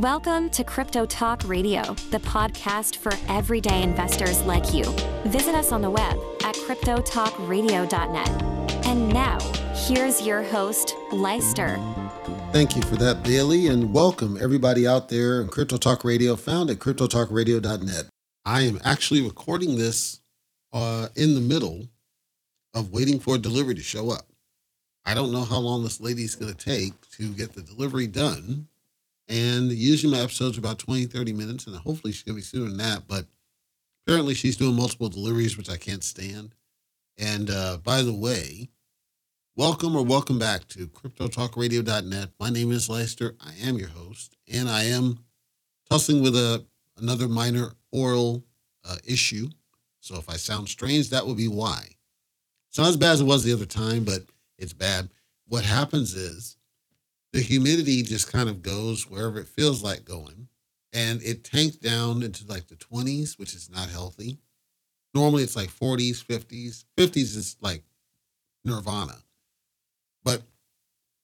Welcome to Crypto Talk Radio, the podcast for everyday investors like you. Visit us on the web at cryptotalkradio.net. And now, here's your host, Leister. Thank you for that, Bailey, and welcome everybody out there in Crypto Talk Radio, found at cryptotalkradio.net. I am actually recording this uh, in the middle of waiting for a delivery to show up. I don't know how long this lady's going to take to get the delivery done. And usually my episodes are about 20, 30 minutes, and hopefully to be sooner than that. But apparently she's doing multiple deliveries, which I can't stand. And uh, by the way, welcome or welcome back to CryptoTalkRadio.net. My name is Leister. I am your host, and I am tussling with a another minor oral uh, issue. So if I sound strange, that will be why. It's not as bad as it was the other time, but it's bad. What happens is the humidity just kind of goes wherever it feels like going, and it tanked down into like the 20s, which is not healthy. Normally it's like 40s, 50s. 50s is like nirvana. But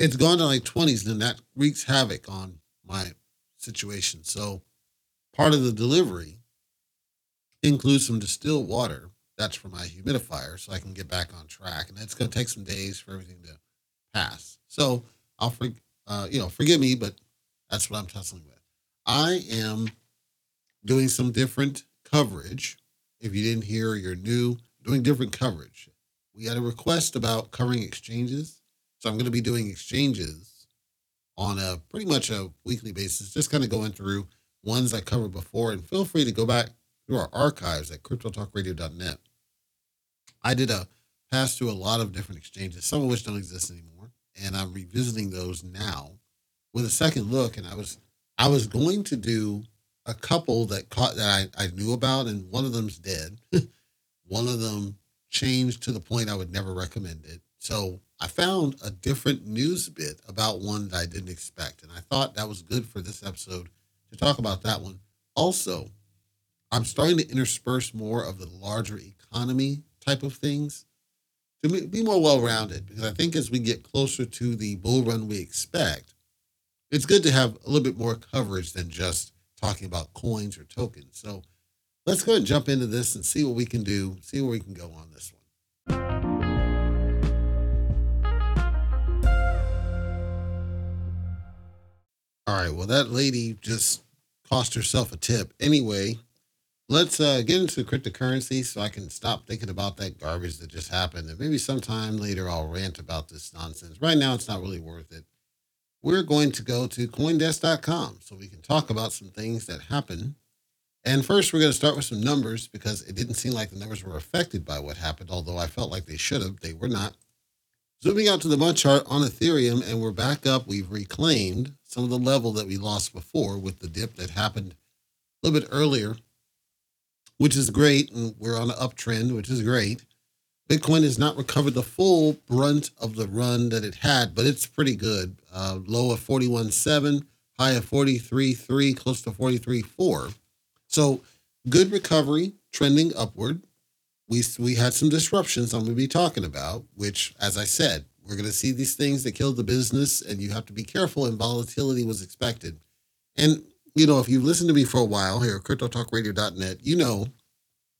it's gone to like 20s, and that wreaks havoc on my situation. So part of the delivery includes some distilled water. That's for my humidifier, so I can get back on track. And it's going to take some days for everything to pass. So I'll, uh, you know, forgive me, but that's what I'm tussling with. I am doing some different coverage. If you didn't hear, you're new, doing different coverage. We had a request about covering exchanges. So I'm going to be doing exchanges on a pretty much a weekly basis, just kind of going through ones I covered before. And feel free to go back through our archives at cryptotalkradio.net. I did a pass through a lot of different exchanges, some of which don't exist anymore, and I'm revisiting those now with a second look. And I was I was going to do a couple that caught that I, I knew about, and one of them's dead. one of them changed to the point I would never recommend it. So I found a different news bit about one that I didn't expect, and I thought that was good for this episode to talk about that one. Also, I'm starting to intersperse more of the larger economy type of things to be more well rounded because I think as we get closer to the bull run we expect, it's good to have a little bit more coverage than just talking about coins or tokens. So let's go ahead and jump into this and see what we can do, see where we can go on this one. All right, well, that lady just cost herself a tip. Anyway, let's uh, get into cryptocurrency so I can stop thinking about that garbage that just happened. And maybe sometime later I'll rant about this nonsense. Right now, it's not really worth it. We're going to go to coindesk.com so we can talk about some things that happen. And first, we're going to start with some numbers because it didn't seem like the numbers were affected by what happened, although I felt like they should have. They were not. Zooming out to the month chart on Ethereum, and we're back up. We've reclaimed some of the level that we lost before with the dip that happened a little bit earlier which is great. And we're on an uptrend, which is great. Bitcoin has not recovered the full brunt of the run that it had, but it's pretty good. Uh, low of 41.7, high of 43.3, close to 43.4. So good recovery, trending upward. We, we had some disruptions I'm going to be talking about, which, as I said, we're going to see these things that killed the business, and you have to be careful, and volatility was expected. And you know, if you've listened to me for a while here at cryptotalkradio.net, you know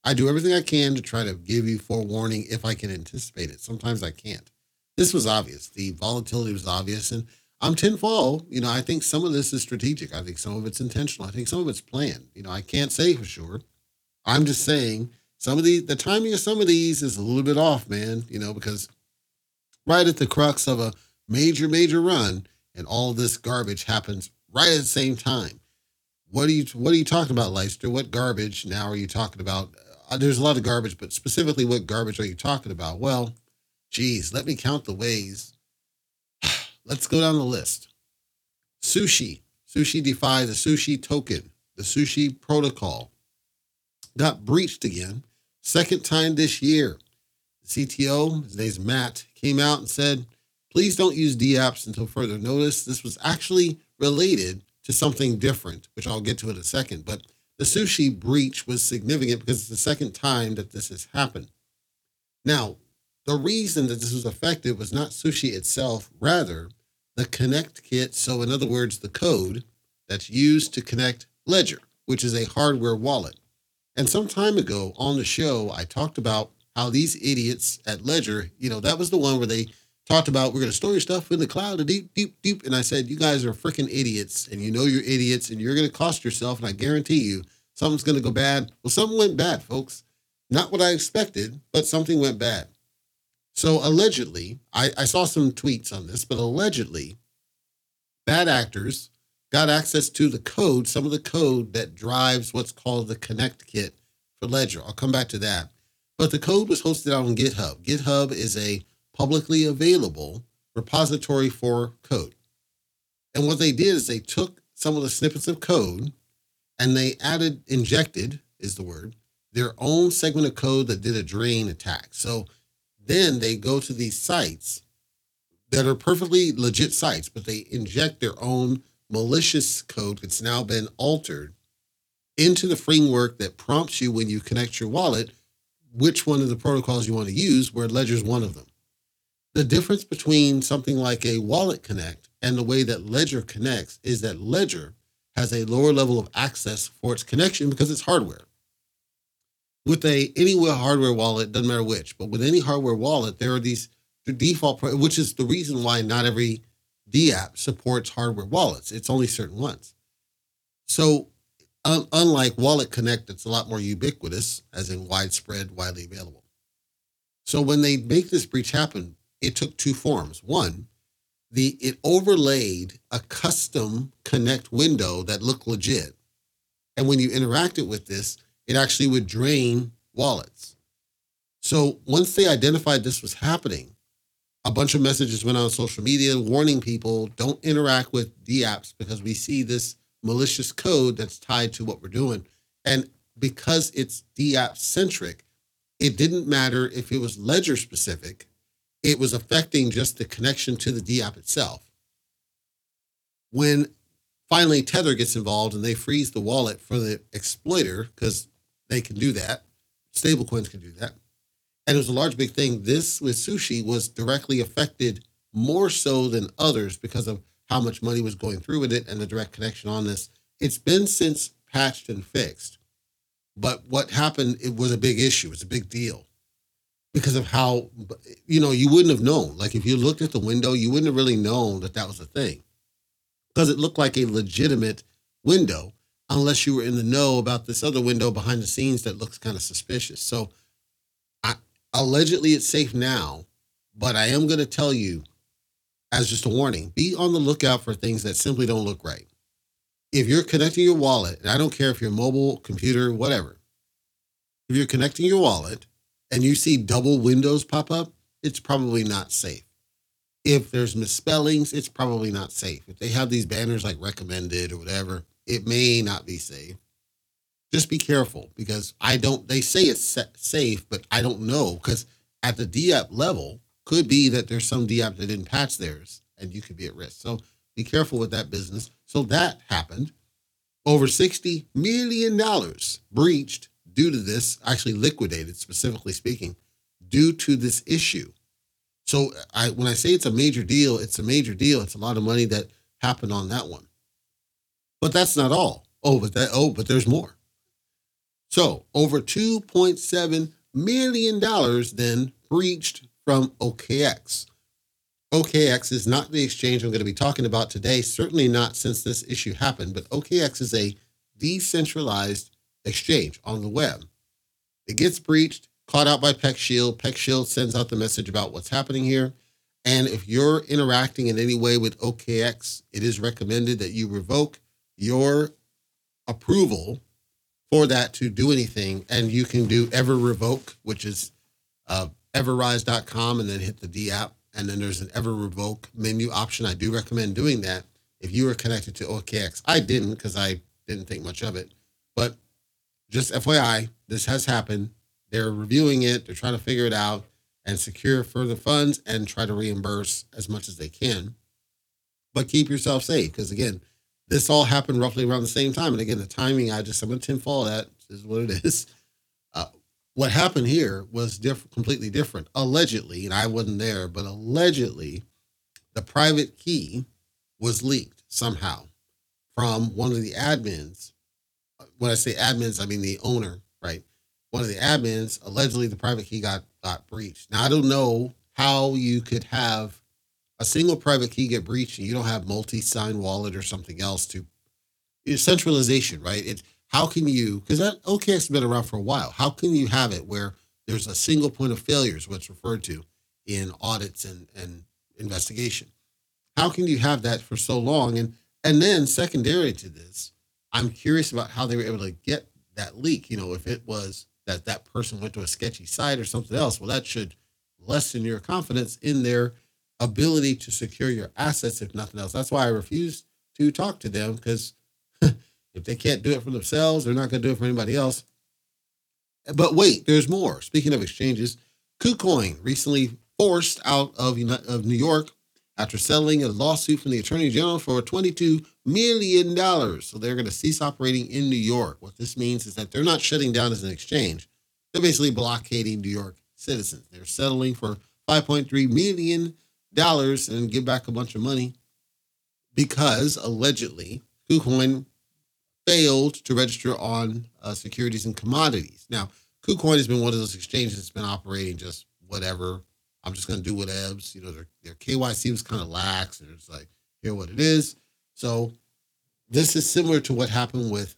I do everything I can to try to give you forewarning if I can anticipate it. Sometimes I can't. This was obvious. The volatility was obvious. And I'm tenfold. You know, I think some of this is strategic. I think some of it's intentional. I think some of it's planned. You know, I can't say for sure. I'm just saying some of the the timing of some of these is a little bit off, man. You know, because right at the crux of a major, major run, and all this garbage happens right at the same time what are you what are you talking about, Leister? What garbage now are you talking about? Uh, there's a lot of garbage, but specifically, what garbage are you talking about? Well, geez, let me count the ways. Let's go down the list. Sushi, Sushi DeFi, the Sushi token, the Sushi protocol got breached again, second time this year. CTO, his name's Matt, came out and said, please don't use DApps until further notice. This was actually related to something different, which I'll get to in a second. But the sushi breach was significant because it's the second time that this has happened. Now, the reason that this was affected was not sushi itself, rather the connect kit. So, in other words, the code that's used to connect Ledger, which is a hardware wallet. And some time ago on the show, I talked about how these idiots at Ledger, you know, that was the one where they talked about we're going to store your stuff in the cloud, deep, deep, deep. And I said, you guys are freaking idiots, and you know you're idiots, and you're going to cost yourself. And I guarantee you, something's going to go bad. Well, something went bad, folks. Not what I expected, but something went bad. So allegedly, I, I saw some tweets on this, but allegedly, bad actors got access to the code, some of the code that drives what's called the Connect Kit for Ledger. I'll come back to that. But the code was hosted out on GitHub. GitHub is a publicly available repository for code. And what they did is they took some of the snippets of code and they added, injected is the word, their own segment of code that did a drain attack. So then they go to these sites that are perfectly legit sites, but they inject their own malicious code that's now been altered into the framework that prompts you when you connect your wallet which one of the protocols you want to use, where Ledger is one of them. The difference between something like a Wallet Connect and the way that Ledger connects is that Ledger has a lower level of access for its connection because it's hardware. With a any hardware wallet, doesn't matter which, but with any hardware wallet, there are these the default, which is the reason why not every D app supports hardware wallets. It's only certain ones. So, un- unlike Wallet Connect, it's a lot more ubiquitous, as in widespread, widely available. So, when they make this breach happen, it took two forms. One, the it overlaid a custom Connect window that looked legit, and when you interacted with this, it actually would drain wallets. So once they identified this was happening, a bunch of messages went on social media warning people don't interact with D apps because we see this malicious code that's tied to what we're doing. And because it's D app centric, it didn't matter if it was ledger specific, it was affecting just the connection to the DApp itself. When finally Tether gets involved and they freeze the wallet for the exploiter, because they can do that, stablecoins can do that and it was a large big thing. This with sushi was directly affected more so than others because of how much money was going through with it and the direct connection on this. It's been since patched and fixed. But what happened, it was a big issue. It's a big deal because of how, you know, you wouldn't have known. Like if you looked at the window, you wouldn't have really known that that was a thing because it looked like a legitimate window unless you were in the know about this other window behind the scenes that looks kind of suspicious. So I, allegedly it's safe now, but I am going to tell you as just a warning be on the lookout for things that simply don't look right. If you're connecting your wallet, and I don't care if you're mobile, computer, whatever, if you're connecting your wallet and you see double windows pop up, it's probably not safe. If there's misspellings, it's probably not safe. If they have these banners like recommended or whatever, it may not be safe just be careful because I don't. They say it's safe, but I don't know because at the DApp level, could be that there's some DApp that didn't patch theirs, and you could be at risk. So be careful with that business. So that happened. Over sixty million dollars breached due to this. Actually, liquidated, specifically speaking, due to this issue. So I, when I say it's a major deal, it's a major deal. It's a lot of money that happened on that one. But that's not all. Oh, but that oh, but there's more. So over $2.7 million then breached from OKX. OKX is not the exchange I'm going to be talking about today, certainly not since this issue happened, but OKX is a decentralized exchange on the web. It gets breached, caught out by PeckShield. PeckShield sends out the message about what's happening here. And if you're interacting in any way with OKX, it is recommended that you revoke your approval for that to do anything. And you can do ever revoke, which is uh, everrise.com, and then hit the D app. And then there's an ever revoke menu option. I do recommend doing that if you are connected to OKX. I didn't because I didn't think much of it. But just FYI, this has happened. They're reviewing it, they're trying to figure it out and secure further funds and try to reimburse as much as they can. But keep yourself safe because, again, this all happened roughly around the same time. And again, the timing, I just, I'm going to tinfoil that is what it is. Uh, what happened here was diff- completely different. Allegedly, and I wasn't there, but allegedly, the private key was leaked somehow from one of the admins. When I say admins, I mean the owner, right? One of the admins allegedly the private key got got breached. Now I don't know how you could have a single private key get breached and you don't have multi-sign wallet or something else to centralization, right? It's how can you because that OKX has been around for a while. How can you have it where there's a single point of failure is what's referred to in audits and, and investigation. How can you have that for so long? And and then secondary to this, I'm curious about how they were able to get that leak. You know, if it was that that person went to a sketchy site or something else, well, that should lessen your confidence in their ability to secure your assets, if nothing else. That's why I refuse to talk to them because if they can't do it for themselves, they're not going to do it for anybody else. But wait, there's more. Speaking of exchanges, KuCoin recently forced out of, of New York after settling a lawsuit from the Attorney General for $22 million. So they're going to cease operating in New York. What this means is that they're not shutting down as an exchange. They're basically blockading New York citizens. They're settling for $5.3 million and give back a bunch of money because allegedly KuCoin failed to register on uh, securities and commodities. Now, KuCoin has been one of those exchanges that's been operating just whatever. I'm just to do whatevs. You know, their, their KYC was kind of lax, and it's like, here what it is. So, this is similar to what happened with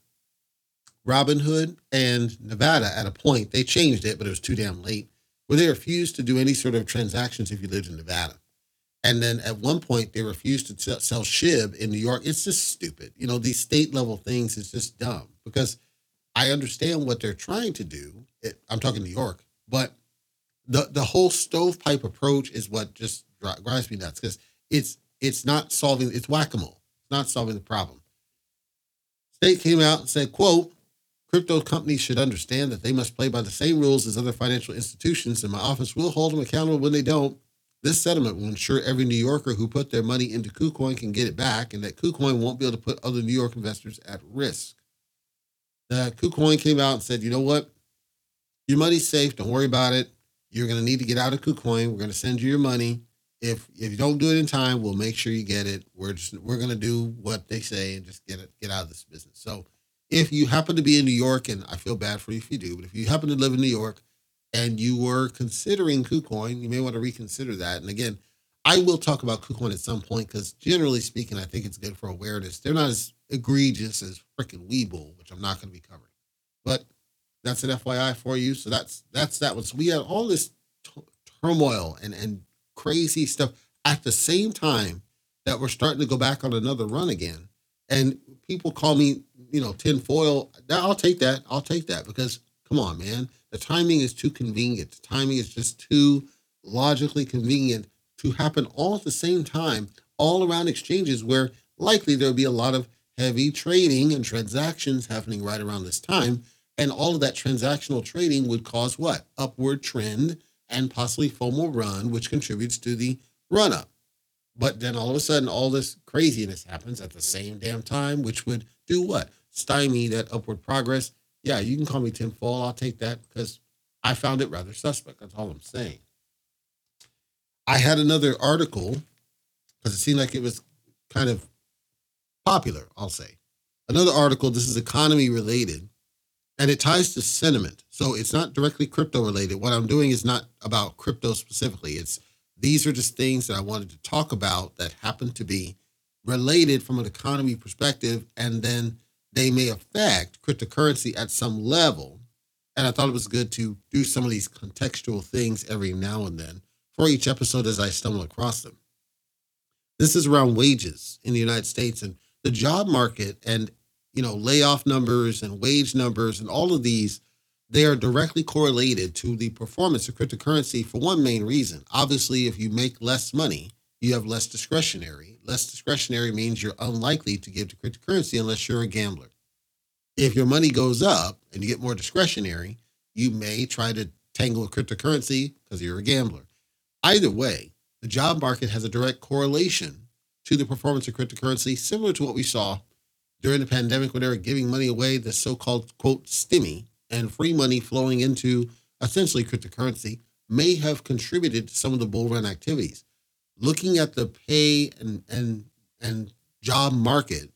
Robinhood and Nevada at a point. They changed it, but it was too damn late, where they refused to do any sort of transactions if you lived in Nevada. And then at one point, they refused to sell SHIB in New York. It's just stupid. You know, these state level things is just dumb because I understand what they're trying to do. It, I'm talking New York, but the the whole stovepipe approach is what just drives me nuts because it's it's not solving it's whack-a-mole. It's not solving the problem. State came out and said, quote, crypto companies should understand that they must play by the same rules as other financial institutions, and my office will hold them accountable when they don't. This settlement will ensure every New Yorker who put their money into KuCoin can get it back, and that KuCoin won't be able to put other New York investors at risk. The KuCoin came out and said, you know what? Your money's safe. Don't worry about it. You're going to need to get out of KuCoin. We're going to send you your money. If if you don't do it in time, we'll make sure you get it. We're just we're going to do what they say and just get it get out of this business. So if you happen to be in New York, and I feel bad for you if you do, but if you happen to live in New York and you were considering KuCoin, you may want to reconsider that. And again, I will talk about KuCoin at some point because generally speaking, I think it's good for awareness. They're not as egregious as freaking Webull, which I'm not going to be covering. But that's an FYI for you. So that's that's that. So we had all this t- turmoil and and crazy stuff at the same time that we're starting to go back on another run again. And people call me, you know, tinfoil. I'll take that. I'll take that because come on, man. The timing is too convenient. The timing is just too logically convenient to happen all at the same time, all around exchanges where likely there'll be a lot of heavy trading and transactions happening right around this time. And all of that transactional trading would cause what? Upward trend and possibly FOMO run, which contributes to the run up. But then all of a sudden, all this craziness happens at the same damn time, which would do what? Stymie that upward progress yeah, you can call me tinfoil. I'll take that because I found it rather suspect. That's all I'm saying. I had another article because it seemed like it was kind of popular, I'll say. Another article, this is economy related, and it ties to sentiment. So it's not directly crypto related. What I'm doing is not about crypto specifically. It's these are just things that I wanted to talk about that happen to be related from an economy perspective and then they may affect cryptocurrency at some level. And I thought it was good to do some of these contextual things every now and then for each episode as I stumble across them. This is around wages in the United States and the job market and you know layoff numbers and wage numbers and all of these they are directly correlated to the performance of cryptocurrency for one main reason. Obviously, if you make less money, you have less discretionary. Less discretionary means you're unlikely to give to cryptocurrency unless you're a gambler. If your money goes up and you get more discretionary, you may try to tangle cryptocurrency because you're a gambler. Either way, the job market has a direct correlation to the performance of cryptocurrency, similar to what we saw during the pandemic when they were giving money away, the so called quote stimmy and free money flowing into essentially cryptocurrency may have contributed to some of the bull run activities looking at the pay and and and job market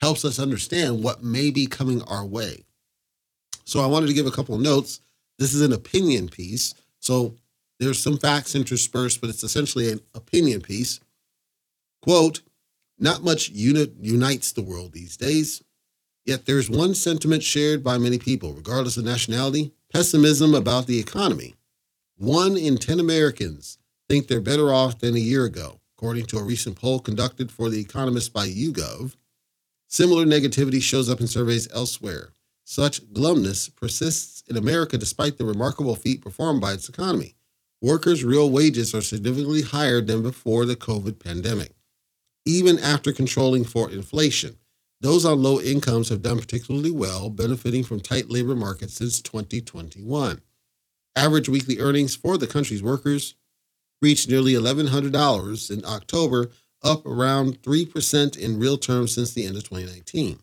helps us understand what may be coming our way. So I wanted to give a couple of notes. This is an opinion piece. So there's some facts interspersed, but it's essentially an opinion piece. Quote, not much unit unites the world these days. Yet there's one sentiment shared by many people, regardless of nationality pessimism about the economy. One in 10 Americans think they're better off than a year ago, according to a recent poll conducted for The Economist by YouGov. Similar negativity shows up in surveys elsewhere. Such glumness persists in America despite the remarkable feat performed by its economy. Workers' real wages are significantly higher than before the COVID pandemic. Even after controlling for inflation, those on low incomes have done particularly well, benefiting from tight labor markets since 2021. Average weekly earnings for the country's workers reached nearly $1,100 in October, up around 3% in real terms since the end of 2019.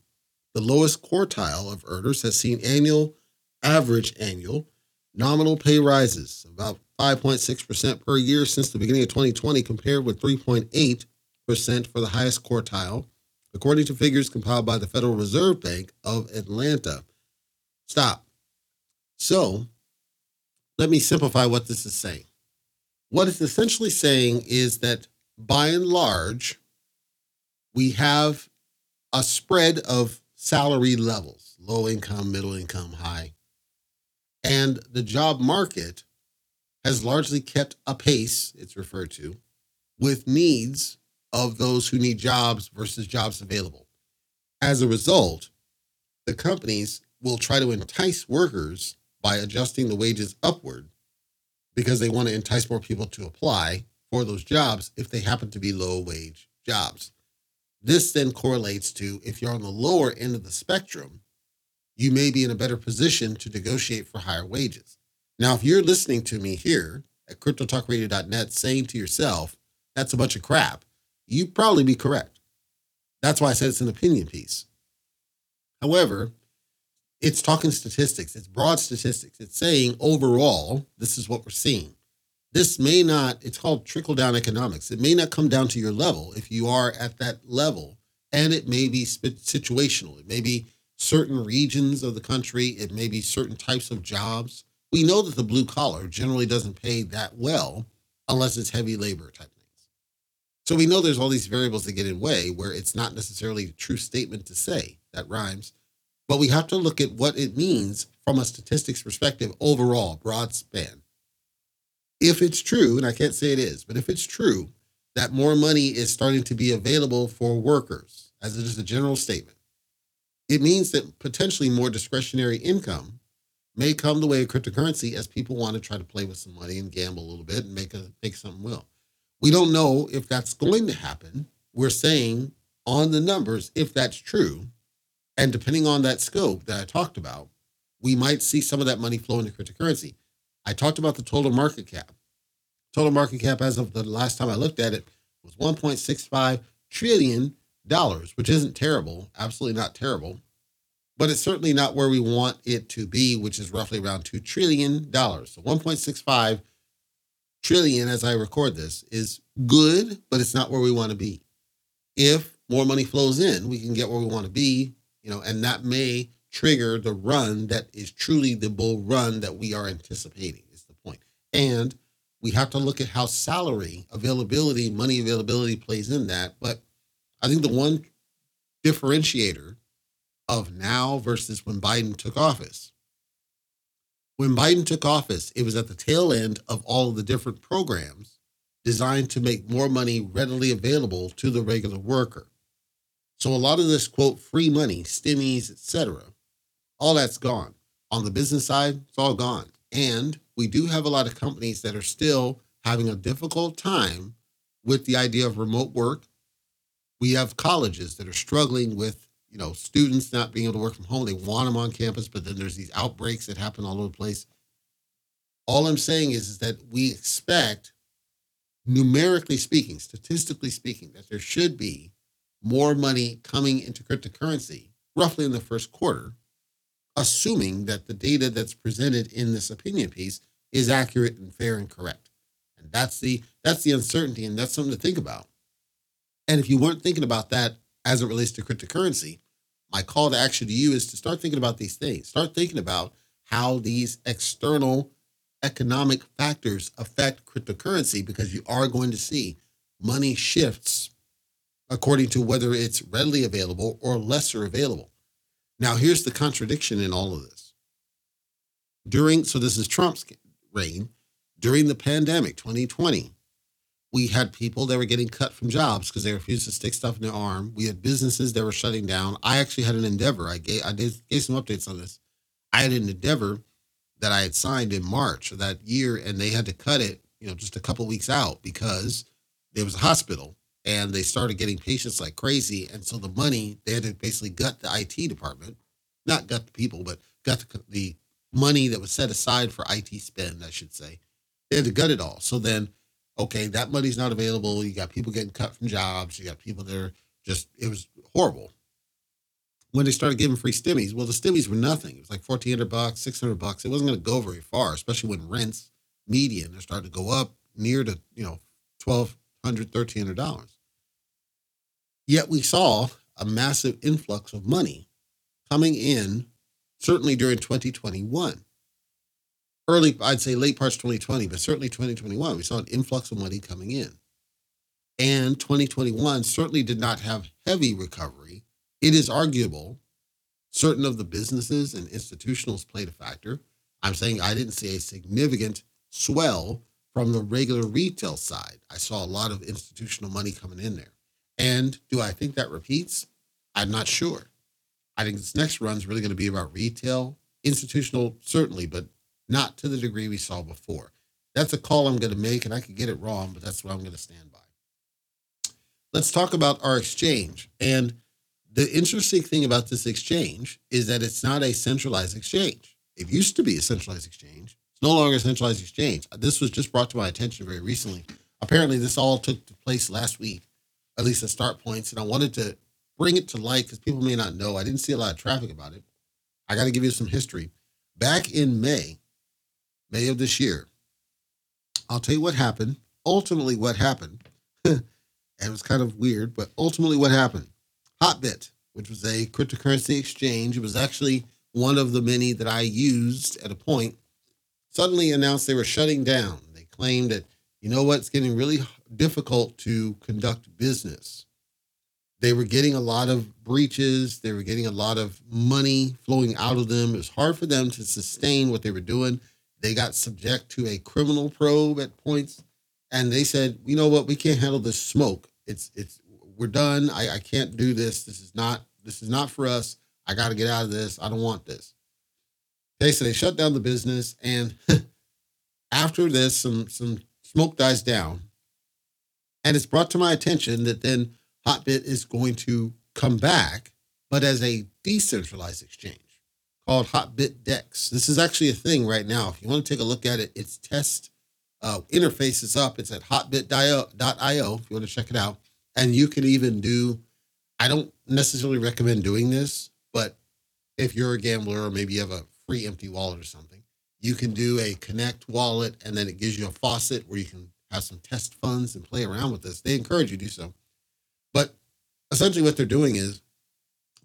The lowest quartile of earners has seen annual, average annual, nominal pay rises, about 5.6% per year since the beginning of 2020, compared with 3.8% for the highest quartile, according to figures compiled by the Federal Reserve Bank of Atlanta. Stop. So, let me simplify what this is saying. What it's essentially saying is that by and large, we have a spread of salary levels low income, middle income, high. And the job market has largely kept a pace, it's referred to, with needs of those who need jobs versus jobs available. As a result, the companies will try to entice workers by adjusting the wages upward because they want to entice more people to apply for those jobs if they happen to be low wage jobs. This then correlates to if you're on the lower end of the spectrum, you may be in a better position to negotiate for higher wages. Now, if you're listening to me here at cryptotalkradio.net saying to yourself, that's a bunch of crap, you'd probably be correct. That's why I said it's an opinion piece. However, it's talking statistics, it's broad statistics. It's saying overall, this is what we're seeing this may not, it's called trickle down economics. It may not come down to your level if you are at that level, and it may be situational. It may be certain regions of the country, it may be certain types of jobs. We know that the blue collar generally doesn't pay that well unless it's heavy labor type. So we know there's all these variables that get in way where it's not necessarily a true statement to say that rhymes, but we have to look at what it means from a statistics perspective overall, broad span if it's true, and I can't say it is, but if it's true that more money is starting to be available for workers, as it is a general statement, it means that potentially more discretionary income may come the way of cryptocurrency as people want to try to play with some money and gamble a little bit and make a make something will. We don't know if that's going to happen. We're saying on the numbers, if that's true, and depending on that scope that I talked about, we might see some of that money flow into cryptocurrency. I talked about the total market cap. Total market cap as of the last time I looked at it was 1.65 trillion dollars, which isn't terrible, absolutely not terrible, but it's certainly not where we want it to be, which is roughly around 2 trillion dollars. So 1.65 trillion as I record this is good, but it's not where we want to be. If more money flows in, we can get where we want to be, you know, and that may trigger the run that is truly the bull run that we are anticipating, is the point. And we have to look at how salary availability, money availability plays in that. But I think the one differentiator of now versus when Biden took office. When Biden took office, it was at the tail end of all of the different programs designed to make more money readily available to the regular worker. So a lot of this quote free money, stimmies, etc., all that's gone. On the business side, it's all gone. And we do have a lot of companies that are still having a difficult time with the idea of remote work. We have colleges that are struggling with, you know, students not being able to work from home. They want them on campus, but then there's these outbreaks that happen all over the place. All I'm saying is, is that we expect, numerically speaking, statistically speaking, that there should be more money coming into cryptocurrency roughly in the first quarter assuming that the data that's presented in this opinion piece is accurate and fair and correct. And that's the that's the uncertainty and that's something to think about. And if you weren't thinking about that as it relates to cryptocurrency, my call to action to you is to start thinking about these things. Start thinking about how these external economic factors affect cryptocurrency because you are going to see money shifts according to whether it's readily available or lesser available. Now, here's the contradiction in all of this. During, so this is Trump's reign, during the pandemic 2020, we had people that were getting cut from jobs because they refused to stick stuff in their arm. We had businesses that were shutting down. I actually had an endeavor. I gave I did gave some updates on this. I had an endeavor that I had signed in March of that year, and they had to cut it, you know, just a couple weeks out because there was a hospital and they started getting patients like crazy. And so the money they had to basically gut the IT department, not gut the people, but gut the, the money that was set aside for IT spend, I should say. They had to gut it all. So then okay, that money's not available. You got people getting cut from jobs. You got people that are just, it was horrible. When they started giving free stimmies, well, the stimmies were nothing. It was like 1400 bucks, 600 bucks. It wasn't going to go very far, especially when rents, median, are starting to go up near to, you know, 1200 $1,300. Yet we saw a massive influx of money coming in, certainly during 2021 early, I'd say late parts 2020, but certainly 2021, we saw an influx of money coming in. And 2021 certainly did not have heavy recovery. It is arguable certain of the businesses and institutionals played a factor. I'm saying I didn't see a significant swell from the regular retail side. I saw a lot of institutional money coming in there. And do I think that repeats? I'm not sure. I think this next run is really going to be about retail, institutional, certainly, but not to the degree we saw before. That's a call I'm going to make, and I could get it wrong, but that's what I'm going to stand by. Let's talk about our exchange. And the interesting thing about this exchange is that it's not a centralized exchange. It used to be a centralized exchange. It's no longer a centralized exchange. This was just brought to my attention very recently. Apparently, this all took place last week, at least at start points. And I wanted to bring it to light because people may not know. I didn't see a lot of traffic about it. I got to give you some history. Back in May, May of this year. I'll tell you what happened. Ultimately, what happened, and it was kind of weird, but ultimately, what happened? Hotbit, which was a cryptocurrency exchange, it was actually one of the many that I used at a point, suddenly announced they were shutting down. They claimed that, you know what, it's getting really difficult to conduct business. They were getting a lot of breaches. They were getting a lot of money flowing out of them. It was hard for them to sustain what they were doing. They got subject to a criminal probe at points, and they said, "You know what? We can't handle this smoke. It's it's we're done. I, I can't do this. This is not this is not for us. I got to get out of this. I don't want this." Okay, so they shut down the business, and after this, some some smoke dies down, and it's brought to my attention that then Hotbit is going to come back, but as a decentralized exchange called Hotbit Dex. This is actually a thing right now. If you want to take a look at it, its test uh, interface is up. It's at hotbit.io if you want to check it out. And you can even do, I don't necessarily recommend doing this, but if you're a gambler or maybe you have a free empty wallet or something, you can do a connect wallet and then it gives you a faucet where you can have some test funds and play around with this. They encourage you to do so. But essentially, what they're doing is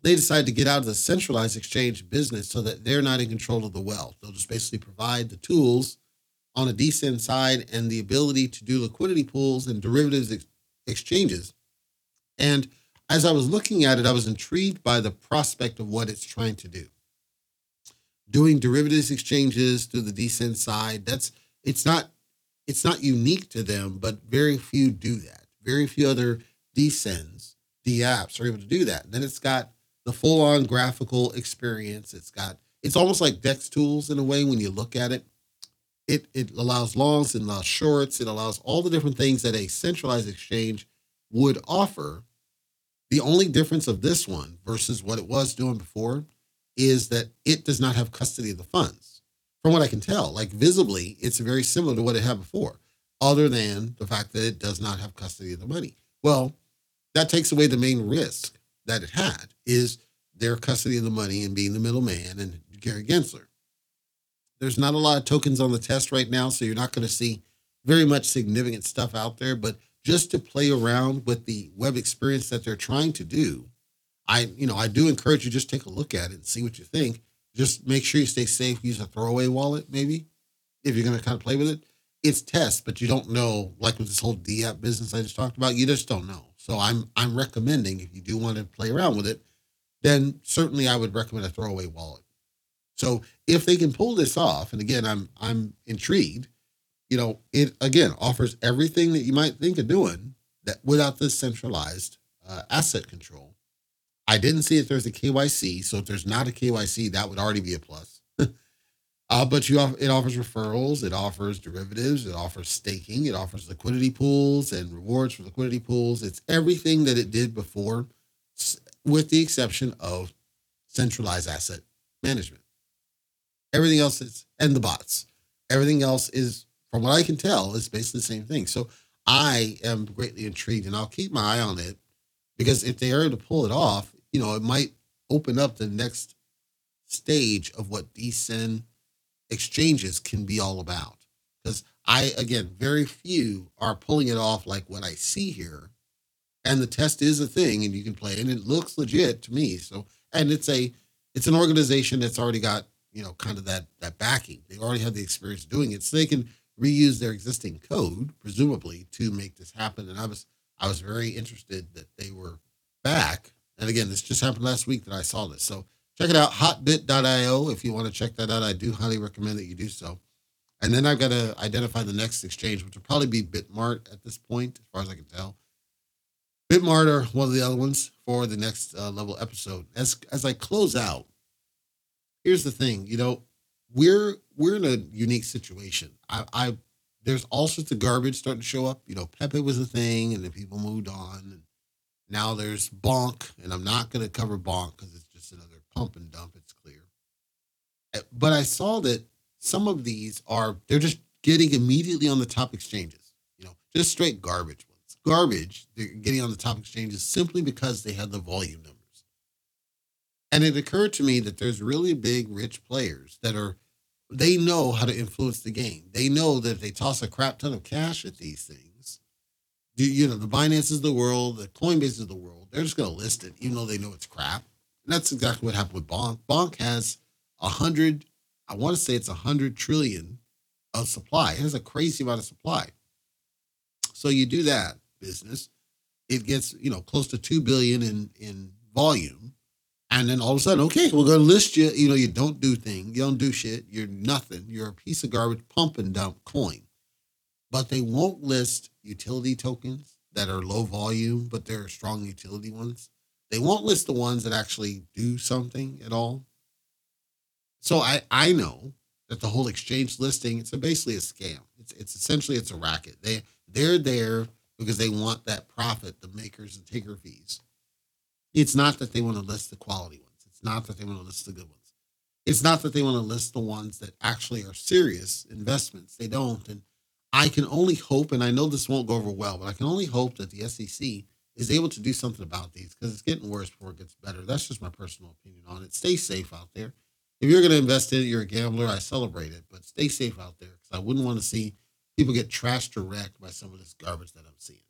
they decide to get out of the centralized exchange business so that they're not in control of the wealth. They'll just basically provide the tools on a decent side and the ability to do liquidity pools and derivatives ex- exchanges. And as I was looking at it, I was intrigued by the prospect of what it's trying to do. Doing derivatives exchanges through the decent side, that's it's not it's not unique to them, but very few do that. Very few other descends, D apps are able to do that. Then it's got the full on graphical experience. It's got it's almost like DEXTools in a way when you look at it. It it allows longs, it allows shorts, it allows all the different things that a centralized exchange would offer. The only difference of this one versus what it was doing before is that it does not have custody of the funds. From what I can tell, like visibly, it's very similar to what it had before, other than the fact that it does not have custody of the money. Well, that takes away the main risk that it had is their custody of the money and being the middleman and Gary Gensler. There's not a lot of tokens on the test right now, so you're not going to see very much significant stuff out there. But just to play around with the web experience that they're trying to do, I, you know, I do encourage you just take a look at it and see what you think. Just make sure you stay safe. Use a throwaway wallet, maybe, if you're going to kind of play with it. It's test, but you don't know. Like with this whole D app business I just talked about, you just don't know. So I'm I'm recommending if you do want to play around with it, then certainly I would recommend a throwaway wallet. So if they can pull this off, and again, I'm I'm intrigued. You know, it again offers everything that you might think of doing that without the centralized uh, asset control. I didn't see if there's a KYC, so if there's not a KYC, that would already be a plus. Uh, but you it offers referrals, it offers derivatives, it offers staking, it offers liquidity pools and rewards for liquidity pools. It's everything that it did before, with the exception of centralized asset management. Everything else is, and the bots. Everything else is, from what I can tell, is basically the same thing. So I am greatly intrigued, and I'll keep my eye on it because if they are able to pull it off, you know, it might open up the next stage of what decent exchanges can be all about. Because I, again, very few are pulling it off like what I see here. And the test is a thing, and you can play, and it looks legit to me. So, and it's a, it's an organization that's already got you know, kind of that that backing. They already have the experience doing it, so they can reuse their existing code, presumably, to make this happen. And I was I was very interested that they were back. And again, this just happened last week that I saw this. So check it out, hotbit.io. If you want to check that out, I do highly recommend that you do so. And then I've got to identify the next exchange, which will probably be Bitmart at this point, as far as I can tell. Bitmart are one of the other ones for the next uh, level episode. As as I close out, here's the thing, you know, we're we're in a unique situation. I, I there's all sorts of garbage starting to show up. You know, Pepe was a thing, and then people moved on, and now there's Bonk, and I'm not going to cover Bonk because it's just another pump and dump. It's clear, eh, but I saw that some of these are they're just getting immediately on the top exchanges. You know, just straight garbage ones. Garbage. They're getting on the top exchanges simply because they have the volume numbers. And it occurred to me that there's really big, rich players that are, they know how to influence the game. They know that if they toss a crap ton of cash at these things, you know, the Binance of the world, the Coinbase of the world, they're just going to list it, even though they know it's crap. And that's exactly what happened with Bonk. Bonk has a hundred, I want to say it's a hundred trillion of supply. It has a crazy amount of supply. So you do that business, it gets, you know, close to 2 billion in, in volume and then all of a sudden, okay, we're to list you. You know, you don't do things, you don't do shit. You're nothing. You're a piece of garbage, pump and dump coin. But they won't list utility tokens that are low volume, but they're strong utility ones. They won't list the ones that actually do something at all. So I I know that the whole exchange listing it's a, basically a scam. It's it's essentially it's a racket. They they're there because they want that profit, the makers and taker fees. It's not that they want to list the quality ones. It's not that they want to list the good ones. It's not that they want to list the ones that actually are serious investments. They don't. And I can only hope, and I know this won't go over well, but I can only hope that the SEC is able to do something about these because it's getting worse before it gets better. That's just my personal opinion on it. Stay safe out there. If you're going to invest in it, you're a gambler. I celebrate it, but stay safe out there because I wouldn't want to see people get trashed or wrecked by some of this garbage that I'm seeing.